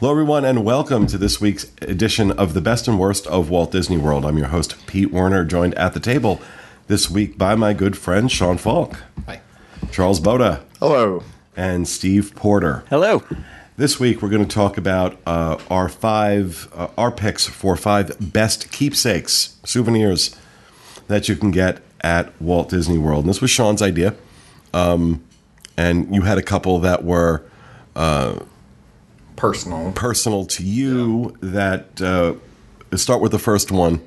Hello, everyone, and welcome to this week's edition of the best and worst of Walt Disney World. I'm your host, Pete Werner, joined at the table this week by my good friend Sean Falk, Hi. Charles Boda, Hello. and Steve Porter. Hello. This week, we're going to talk about uh, our five, uh, our picks for five best keepsakes, souvenirs that you can get at Walt Disney World. And this was Sean's idea, um, and you had a couple that were Personal. personal to you. That uh, start with the first one.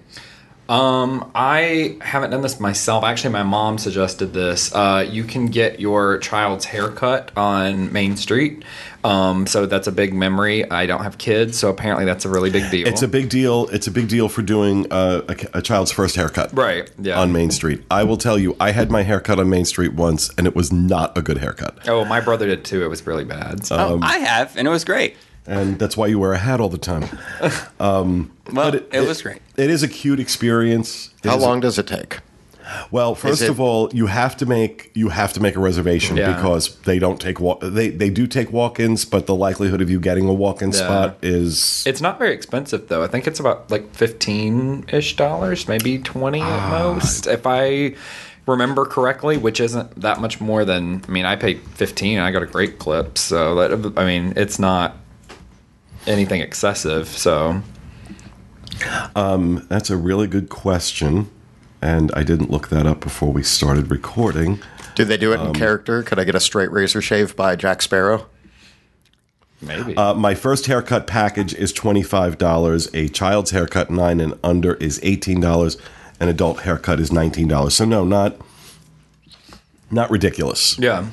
Um, I haven't done this myself. Actually, my mom suggested this. Uh, you can get your child's haircut on Main Street. Um, so that's a big memory. I don't have kids, so apparently that's a really big deal. It's a big deal. It's a big deal for doing uh, a, a child's first haircut. Right, yeah. On Main Street. I will tell you, I had my haircut on Main Street once, and it was not a good haircut. Oh, my brother did too. It was really bad. So. Oh, I have, and it was great. And that's why you wear a hat all the time. Um, well, But it, was great. It is a cute experience. It How is a- long does it take? well, first it- of all, you have to make you have to make a reservation Yeah. because they don't take walk. They they do take walk-ins, but the likelihood of you getting a walk-in Yeah. spot is It's not very expensive though. I think it's about like fifteen ish dollars, maybe twenty at ah. most, if I remember correctly. Which isn't that much more than. I mean, I paid fifteen. and I got a great clip, so that I mean, it's not anything excessive. So um, that's a really good question, and I didn't look that up before we started recording. Do they do it Um, in character? Could I get a straight razor shave by Jack Sparrow? maybe. Uh, my first haircut package is twenty five dollars. A child's haircut nine and under is eighteen dollars. An adult haircut is nineteen dollars. So no, not not ridiculous. yeah,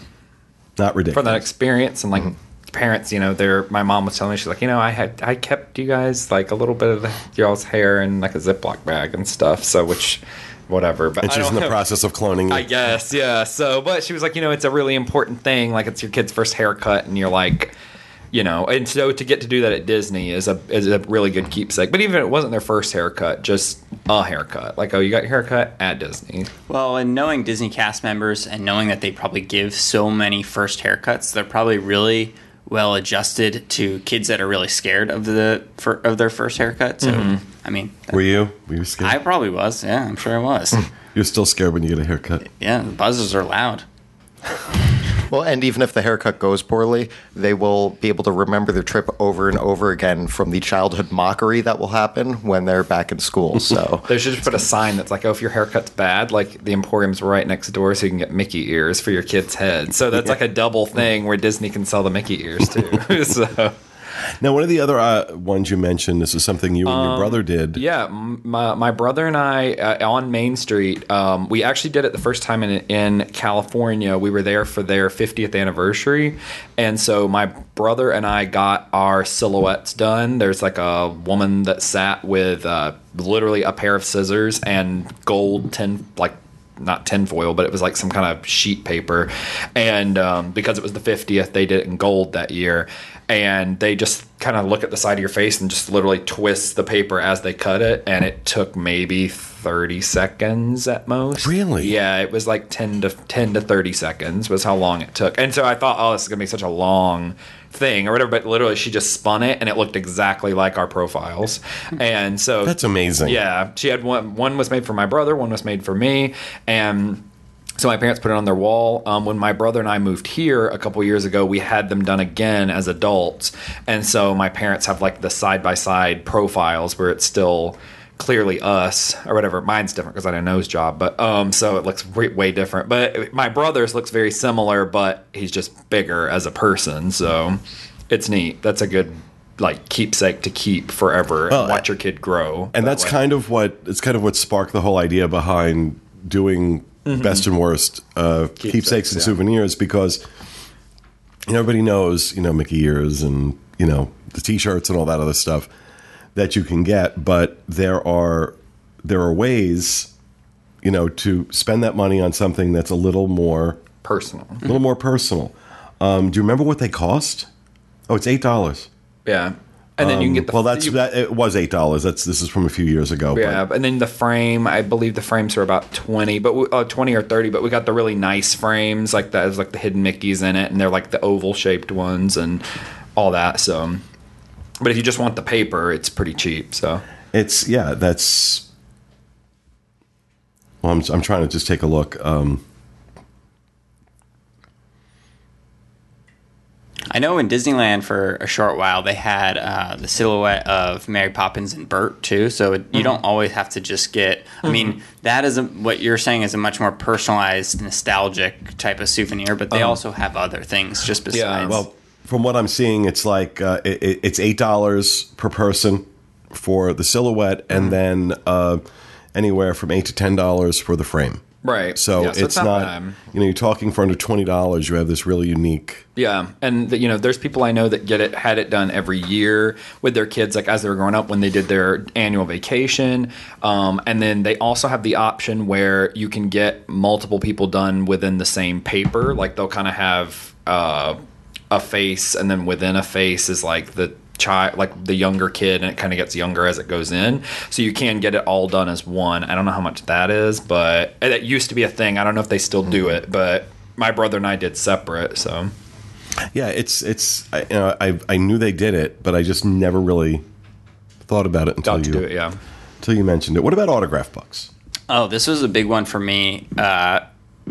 Not ridiculous. for that experience and like. Parents, you know, they're. My mom was telling me she's like, you know, I had I kept you guys like a little bit of the, y'all's hair in like a Ziploc bag and stuff. So which, whatever. But and I she's in the process of cloning. I you. guess, yeah. So, but she was like, you know, it's a really important thing. Like, it's your kid's first haircut, and you're like, you know, and so to get to do that at Disney is a is a really good keepsake. But even if it wasn't their first haircut, just a haircut. Like, oh, you got your haircut at Disney. Well, and knowing Disney cast members and knowing that they probably give so many first haircuts, they're probably really well adjusted to kids that are really scared of the for, of their first haircut. So, mm-hmm. I mean, Were you? Were you scared? I probably was. Yeah, I'm sure I was. You're still scared when you get a haircut. yeah, the buzzers are loud. Well, and even if the haircut goes poorly, they will be able to remember their trip over and over again from the childhood mockery that will happen when they're back in school. So They should just put a sign that's like, oh, if your haircut's bad, like the Emporium's right next door, so you can get Mickey ears for your kid's head. So that's like a double thing where Disney can sell the Mickey ears too. so. Now, one of the other uh, ones you mentioned, this is something you and your brother did. Um, Yeah, my, my brother and I uh, on Main Street. Um, we actually did it the first time in in California. We were there for their 50th anniversary, and so my brother and I got our silhouettes done. There's like a woman that sat with uh, literally a pair of scissors and gold tin like not tinfoil, but it was like some kind of sheet paper. And um, because it was the 50th, they did it in gold that year. And they just kind of look at the side of your face and just literally twist the paper as they cut it. And it took maybe 30 seconds at most. Really? Yeah, it was like 10 to 10 to 30 seconds was how long it took. And so I thought, oh, this is going to be such a long thing or whatever. But literally, she just spun it and it looked exactly like our profiles. And so That's amazing. yeah, she had one. One was made for my brother. One was made for me, and so my parents put it on their wall. Um, when my brother and I moved here a couple years ago, we had them done again as adults, and so my parents have like the side by side profiles where it's still clearly us or whatever. Mine's different because I had a nose job, but um, so it looks way, way different. But my brother's looks very similar, but he's just bigger as a person, so it's neat. That's a good like keepsake to keep forever Well, and watch your kid grow. and that that's way. kind of what it's kind of what sparked the whole idea behind doing best and worst uh, keepsakes, Keepsakes, and yeah. souvenirs because you know, everybody knows you know Mickey ears and you know the T-shirts and all that other stuff that you can get, but there are there are ways you know to spend that money on something that's a little more personal. a little more personal. Um, do you remember what they cost? Oh, it's eight dollars. Yeah, and then you can get the well, that's you- that. It was eight dollars. That's this is from a few years ago. but- Yeah, and then the frame, I believe the frames are about twenty, but we, uh, twenty or thirty. But we got the really nice frames, like that, is like the hidden Mickey's in it, and they're like the oval shaped ones and all that. So But if you just want the paper, it's pretty cheap. So It's yeah, that's. Well, I'm I'm trying to just take a look. Um, I know in Disneyland for a short while they had uh, the silhouette of Mary Poppins and Bert too, so it, you don't always have to just get. I mean, that is a, what you're saying is a much more personalized, nostalgic type of souvenir, but they also have other things just besides. Yeah, well, from what I'm seeing, it's like uh, it, it- it's eight dollars per person for the silhouette, and then uh, anywhere from eight to ten dollars for the frame. Right. So Yeah, it's not, bad. you know, you're talking for under twenty dollars. You have this really unique. Yeah, and the, you know, there's people I know that get it, had it done every year with their kids, like as they were growing up when they did their annual vacation, um, and then they also have the option where you can get multiple people done within the same paper. Like they'll kind of have uh, a face, and then within a face is like the child, like the younger kid, and it kind of gets younger as it goes in. So you can get it all done as one. I don't know how much that is, but that used to be a thing. I don't know if they still do it, but my brother and I did separate, so. Yeah, it's it's. I, you know, I I knew they did it, but I just never really thought about it until Got you do it, yeah. until you mentioned it. What about autograph books? Oh, this was a big one for me. Uh,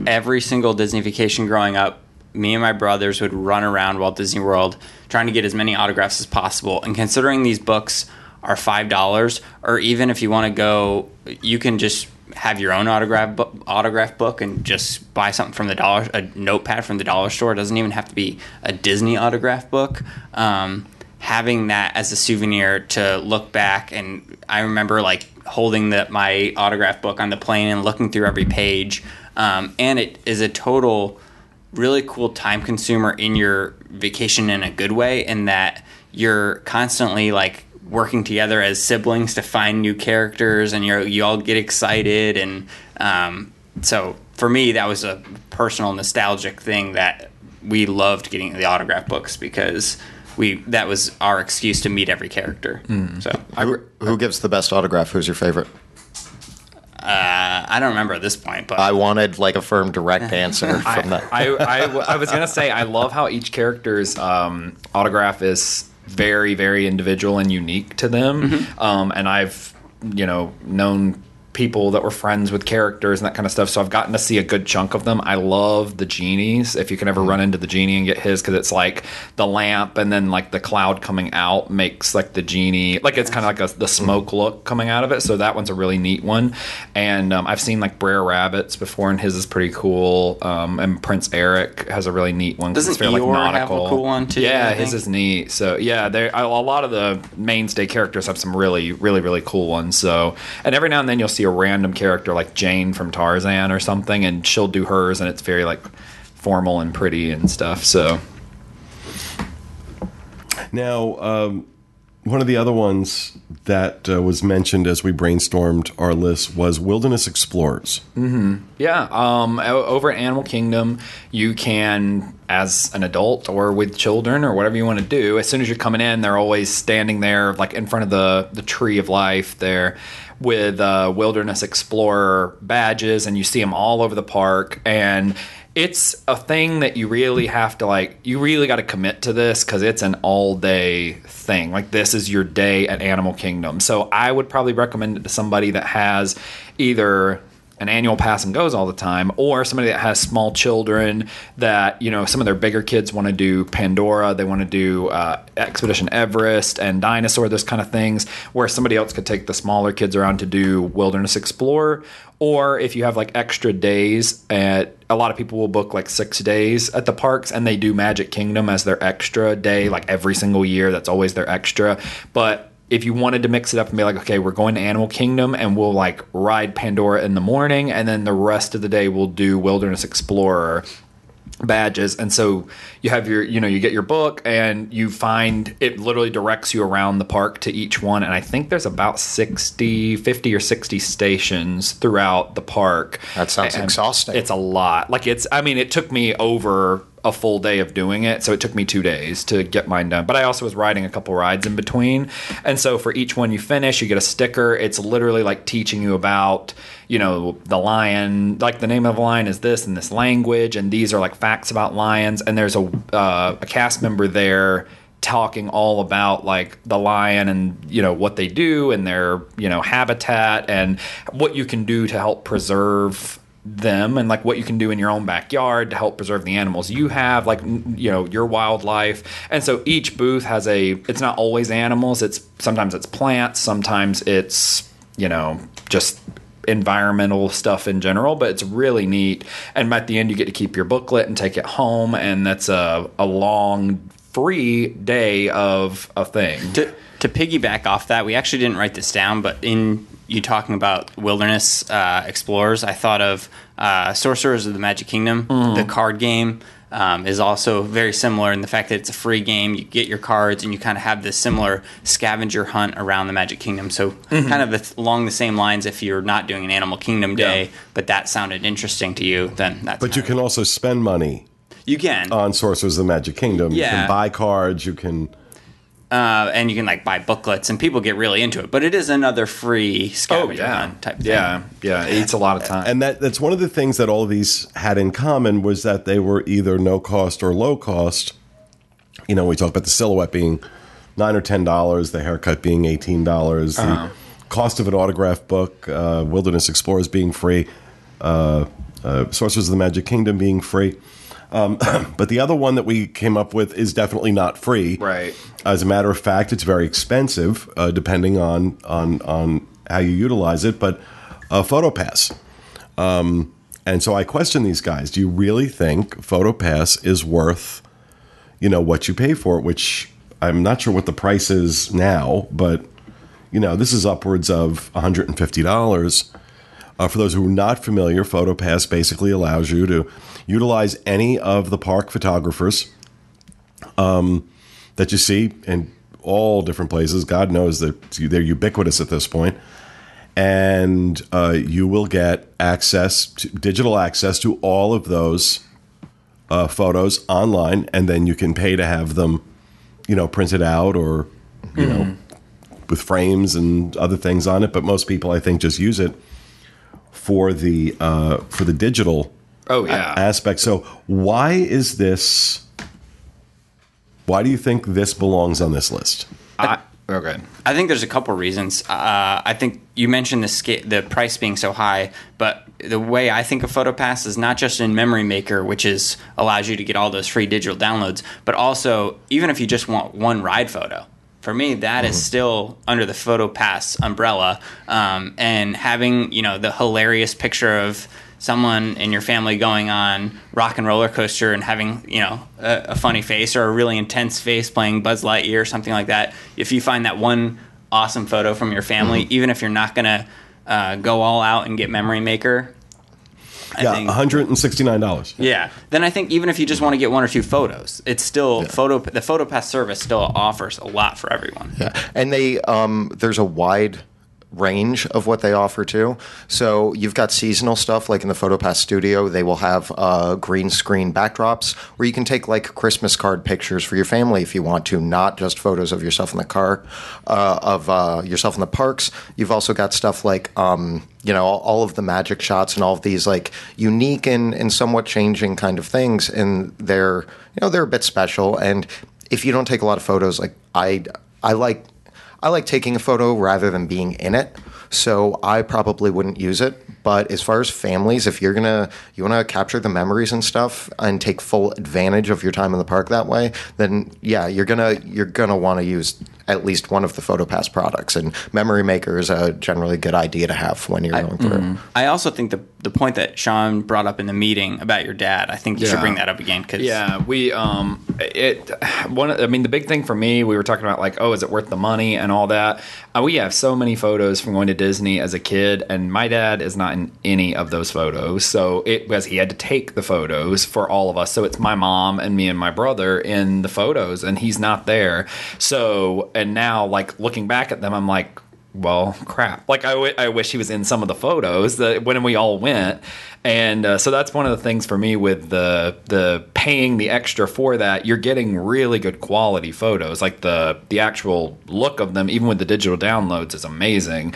every single Disney vacation growing up, me and my brothers would run around Walt Disney World trying to get as many autographs as possible. And considering these books are five dollars, or even if you want to go, you can just have your own autograph book, autograph book and just buy something from the dollar a notepad from the dollar store. It doesn't even have to be a Disney autograph book. Um, having that as a souvenir to look back and I remember like holding the my autograph book on the plane and looking through every page um, and it is a total really cool time consumer in your vacation in a good way in that you're constantly like working together as siblings to find new characters and you you all get excited and um, so for me that was a personal nostalgic thing that we loved getting the autograph books because we that was our excuse to meet every character so I Who gives the best autograph? Who's your favorite? Uh, I don't remember at this point but I wanted like a firm, direct answer from that. I, I, I was gonna say I love how each character's um, autograph is very very individual and unique to them, Mm-hmm. um, and I've you know known people that were friends with characters and that kind of stuff. So I've gotten to see a good chunk of them. I love the genies. If you can ever run into the genie and get his, because it's like the lamp and then like the cloud coming out makes like the genie like it's kind of like a, the smoke look coming out of it. So that one's a really neat one. And um, I've seen like Brer Rabbits before, and his is pretty cool. Um, and Prince Eric has a really neat one. Doesn't it's very, like, Eeyore have a nautical. cool one, too, Yeah, his is neat. So yeah, there a a lot of the mainstay characters have some really, really, really cool ones. So and every now and then you'll see a random character like Jane from Tarzan or something, and she'll do hers, and it's very like formal and pretty and stuff. So Now, um, one of the other ones that uh, was mentioned as we brainstormed our list was Wilderness Explorers. yeah, um, over at Animal Kingdom, you can as an adult or with children or whatever you want to do. As soon as you're coming in, they're always standing there like in front of the the tree of life there. With uh, wilderness explorer badges, and you see them all over the park. And it's a thing that you really have to like you really got to commit to this because it's an all day thing like this is your day at animal kingdom so i would probably recommend it to somebody that has either an annual pass and goes all the time or somebody that has small children that you know some of their bigger kids want to do pandora they want to do uh, expedition everest and dinosaur those kind of things where somebody else could take the smaller kids around to do wilderness explorer. Or if you have like extra days at a lot of people will book like six days at the parks and they do magic kingdom as their extra day like every single year that's always their extra. But if you wanted to mix it up and be like, okay, we're going to Animal Kingdom and we'll like ride Pandora in the morning, and then the rest of the day we'll do Wilderness Explorer badges. And so you have your you know you get your book and you find it literally directs you around the park to each one. And i think there's about 60 50 or 60 stations throughout the park. That sounds And exhausting. it's a lot. Like it's i mean it took me over a full day of doing it. So it took me two days to get mine done. But i also was riding a couple rides in between. And so for each one you finish you get a sticker. It's literally like teaching you about you know the lion like the name of the lion is this and this language and these are like facts about lions. And there's a, uh, a cast member there talking all about like the lion and you know what they do and their you know habitat and what you can do to help preserve them and like what you can do in your own backyard to help preserve the animals you have like you know your wildlife. And so each booth has a it's not always animals it's sometimes it's plants sometimes it's you know just environmental stuff in general but it's really neat. And at the end you get to keep your booklet and take it home and that's a, a long free day of a thing to piggyback off that, we actually didn't write this down, but in you talking about wilderness uh, explorers, I thought of uh, Sorcerers of the Magic Kingdom. The card game um, is also very similar in the fact that it's a free game. You get your cards, and you kind of have this similar scavenger hunt around the Magic Kingdom. So, kind of along the same lines, if you're not doing an Animal Kingdom day, Yeah. but that sounded interesting to you, then that's But you can also spend money you can on Sorcerers of the Magic Kingdom. You Yeah. can buy cards. You can. Uh, and you can like buy booklets, and people get really into it. But it is another free oh yeah hunt type thing. yeah yeah it eats a lot of time And that that's one of the things that all of these had in common was that they were either no cost or low cost. You know, we talk about the silhouette being nine or ten dollars, the haircut being eighteen dollars, the cost of an autograph book, uh, Wilderness Explorers being free, uh, uh, Sorcerers of the Magic Kingdom being free. Um, but the other one that we came up with is definitely not free. Right. As a matter of fact, it's very expensive, uh, depending on on on how you utilize it. But a PhotoPass. Um, and so I question these guys. Do you really think PhotoPass is worth, you know, what you pay for it? Which I'm not sure what the price is now, but you know, this is upwards of $150. Uh, for those who are not familiar, PhotoPass basically allows you to utilize any of the park photographers um, that you see in all different places. God knows that they're ubiquitous at this point. And uh, you will get access, to, digital access to all of those uh, photos online, and then you can pay to have them, you know, printed out or, you know, with frames and other things on it. But most people, I think, just use it for the uh, for the digital oh yeah aspect. So why is this? Why do you think this belongs on this list? I, okay I think there's a couple reasons. Uh, I think you mentioned the sca- the price being so high, but the way I think of PhotoPass is not just in Memory Maker, which is allows you to get all those free digital downloads, but also even if you just want one ride photo. For me, that is still under the PhotoPass umbrella, um, and having you know the hilarious picture of someone in your family going on rock and roller coaster and having you know a, a funny face or a really intense face playing Buzz Lightyear or something like that. If you find that one awesome photo from your family, even if you're not gonna uh, go all out and get Memory Maker, I yeah, think- one hundred and sixty nine dollars. yeah. Then I think even if you just want to get one or two photos, it's still photo. The PhotoPass service still offers a lot for everyone. Yeah, and they um, there's a wide range of what they offer too. So you've got seasonal stuff like in the PhotoPass Studio, they will have uh, green screen backdrops where you can take like Christmas card pictures for your family if you want to, not just photos of yourself in the car, uh, of uh, yourself in the parks. You've also got stuff like. Um, you know all, of the magic shots and all of these like unique and, and somewhat changing kind of things and they're you know they're a bit special and if you don't take a lot of photos like i i like I like taking a photo rather than being in it. So I probably wouldn't use it. But as far as families, if you're gonna you want to capture the memories and stuff and take full advantage of your time in the park that way, then yeah, you're gonna you're gonna want to use at least one of the PhotoPass products. And Memory Maker is a generally good idea to have when you're going through. I also think the the point that Sean brought up in the meeting about your dad, I think you should bring that up again because Yeah, we um it one I mean the big thing for me we were talking about like oh is it worth the money and all that. Uh, we have so many photos from going to Disney as a kid and my dad is not in any of those photos. So it was he had to take the photos for all of us. So it's my mom and me and my brother in the photos and he's not there. So and now like looking back at them I'm like well, crap. Like I, w- I wish he was in some of the photos that when we all went, and uh, so that's one of the things for me with the the paying the extra for that. You're getting really good quality photos. Like the the actual look of them, even with the digital downloads, is amazing.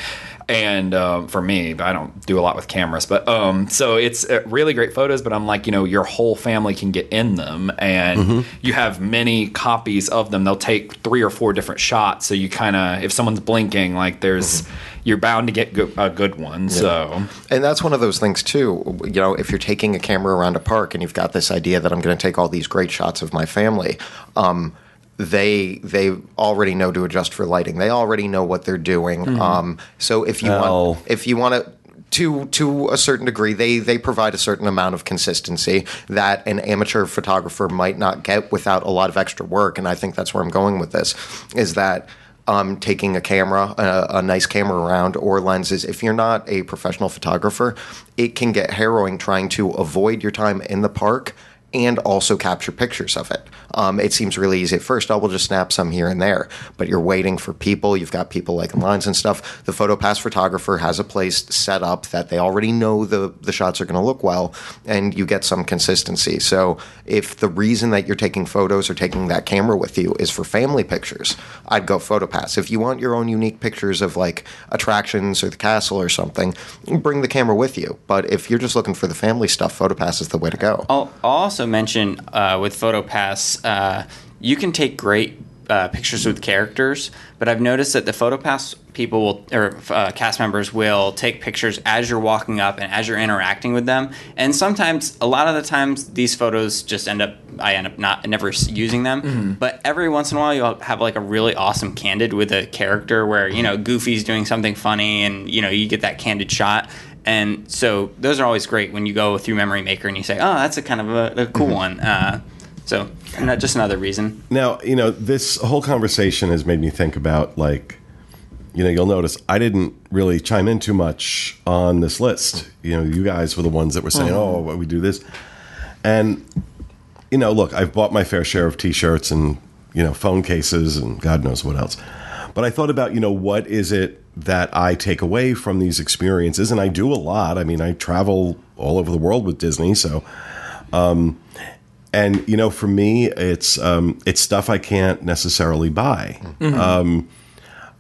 And um, for me, I don't do a lot with cameras, but um, so it's uh, really great photos. But I'm like, you know, your whole family can get in them, and Mm-hmm. you have many copies of them. They'll take three or four different shots, so you kind of, if someone's blinking, like there's, you're bound to get go- a good one. So And that's one of those things too. You know, if you're taking a camera around a park and you've got this idea that I'm going to take all these great shots of my family, um, they they already know to adjust for lighting. They already know what they're doing. Um, so if you Well- want, if you want to. To, to a certain degree, they, they provide a certain amount of consistency that an amateur photographer might not get without a lot of extra work. And I think that's where I'm going with this is that um, taking a camera, a, a nice camera around, or lenses. If you're not a professional photographer, it can get harrowing trying to avoid your time in the park and also capture pictures of it. Um, it seems really easy at first. I will just snap some here and there, but you're waiting for people. You've got people like in lines and stuff. The PhotoPass photographer has a place set up that they already know the the shots are going to look well, and you get some consistency. So if the reason that you're taking photos or taking that camera with you is for family pictures, I'd go PhotoPass. If you want your own unique pictures of like attractions or the castle or something, bring the camera with you. But if you're just looking for the family stuff, PhotoPass is the way to go. I'll, I'll also mention uh, with PhotoPass, uh, you can take great uh, pictures with characters, but I've noticed that the PhotoPass people will, or uh, cast members will take pictures as you're walking up and as you're interacting with them. And sometimes, a lot of the times, these photos just end up, I end up not never using them. But every once in a while, you'll have like a really awesome candid with a character where, you know, Goofy's doing something funny and, you know, you get that candid shot. And so those are always great when you go through Memory Maker and you say, "Oh, that's a kind of a, a cool one." Uh, so, not just another reason. Now, you know, this whole conversation has made me think about like, you know, you'll notice I didn't really chime in too much on this list. You know, you guys were the ones that were saying, mm-hmm. "Oh, why we do this," and you know, look, I've bought my fair share of T-shirts and you know, phone cases and God knows what else. But I thought about, you know, what is it that I take away from these experiences, and I do a lot. I mean, I travel all over the world with Disney, so um, and you know for me it's um, it's stuff i can't necessarily buy. Um,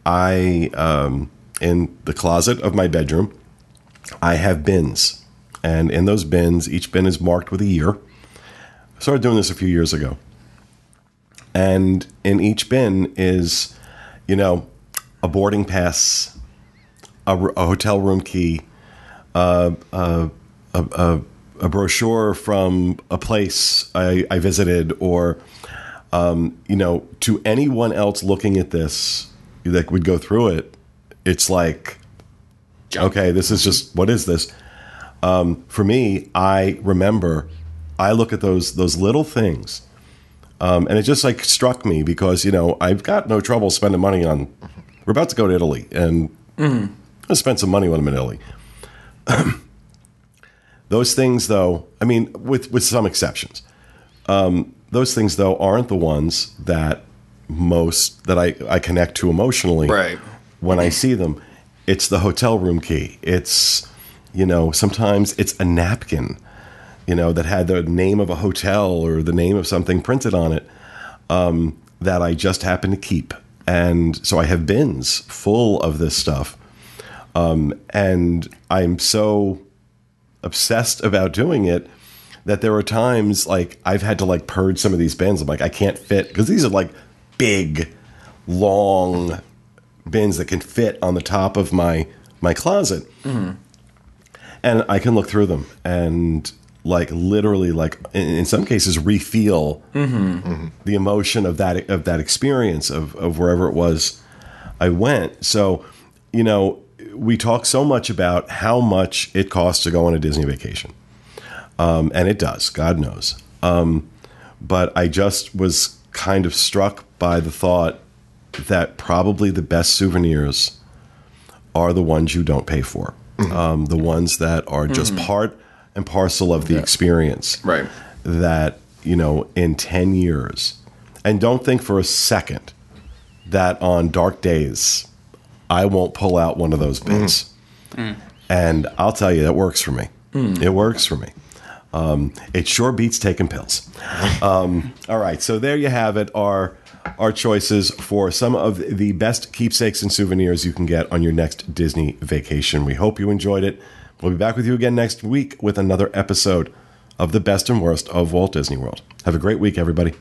i um, in the closet of my bedroom i have bins. And in those bins each bin is marked with a year. I started doing this a few years ago. And in each bin is you know a boarding pass a hotel room key a, a brochure from a place I, I visited, or um, you know, to anyone else looking at this that would go through it, it's like, okay, this is just what is this? Um, for me, I remember, I look at those those little things, um, and it just like struck me because you know I've got no trouble spending money on. We're about to go to Italy, and I spend some money when I'm in Italy. Those things, though, I mean, with with some exceptions, um, those things though aren't the ones that most that I I connect to emotionally. Right. When I see them, it's the hotel room key. It's you know sometimes it's a napkin, you know that had the name of a hotel or the name of something printed on it um, that I just happen to keep, and so I have bins full of this stuff, um, and I'm so obsessed about doing it that there are times like I've had to like purge some of these bins. I'm like, I can't fit because these are like big, long bins that can fit on the top of my my closet, mm-hmm. and I can look through them and like literally like in, in some cases refeel mm-hmm. Mm-hmm. the emotion of that of that experience of of wherever it was I went. So you know we talk so much about how much it costs to go on a Disney vacation. Um, and it does, God knows. Um, but I just was kind of struck by the thought that probably the best souvenirs are the ones you don't pay for, um, the ones that are just part and parcel of the experience. Right. That, you know, in 10 years, and don't think for a second that on dark days, I won't pull out one of those bins. And I'll tell you, that works for me. It works for me. Um, it sure beats taking pills. Um, all right, so there you have it. Our our choices for some of the best keepsakes and souvenirs you can get on your next Disney vacation. We hope you enjoyed it. We'll be back with you again next week with another episode of the best and worst of Walt Disney World. Have a great week, everybody.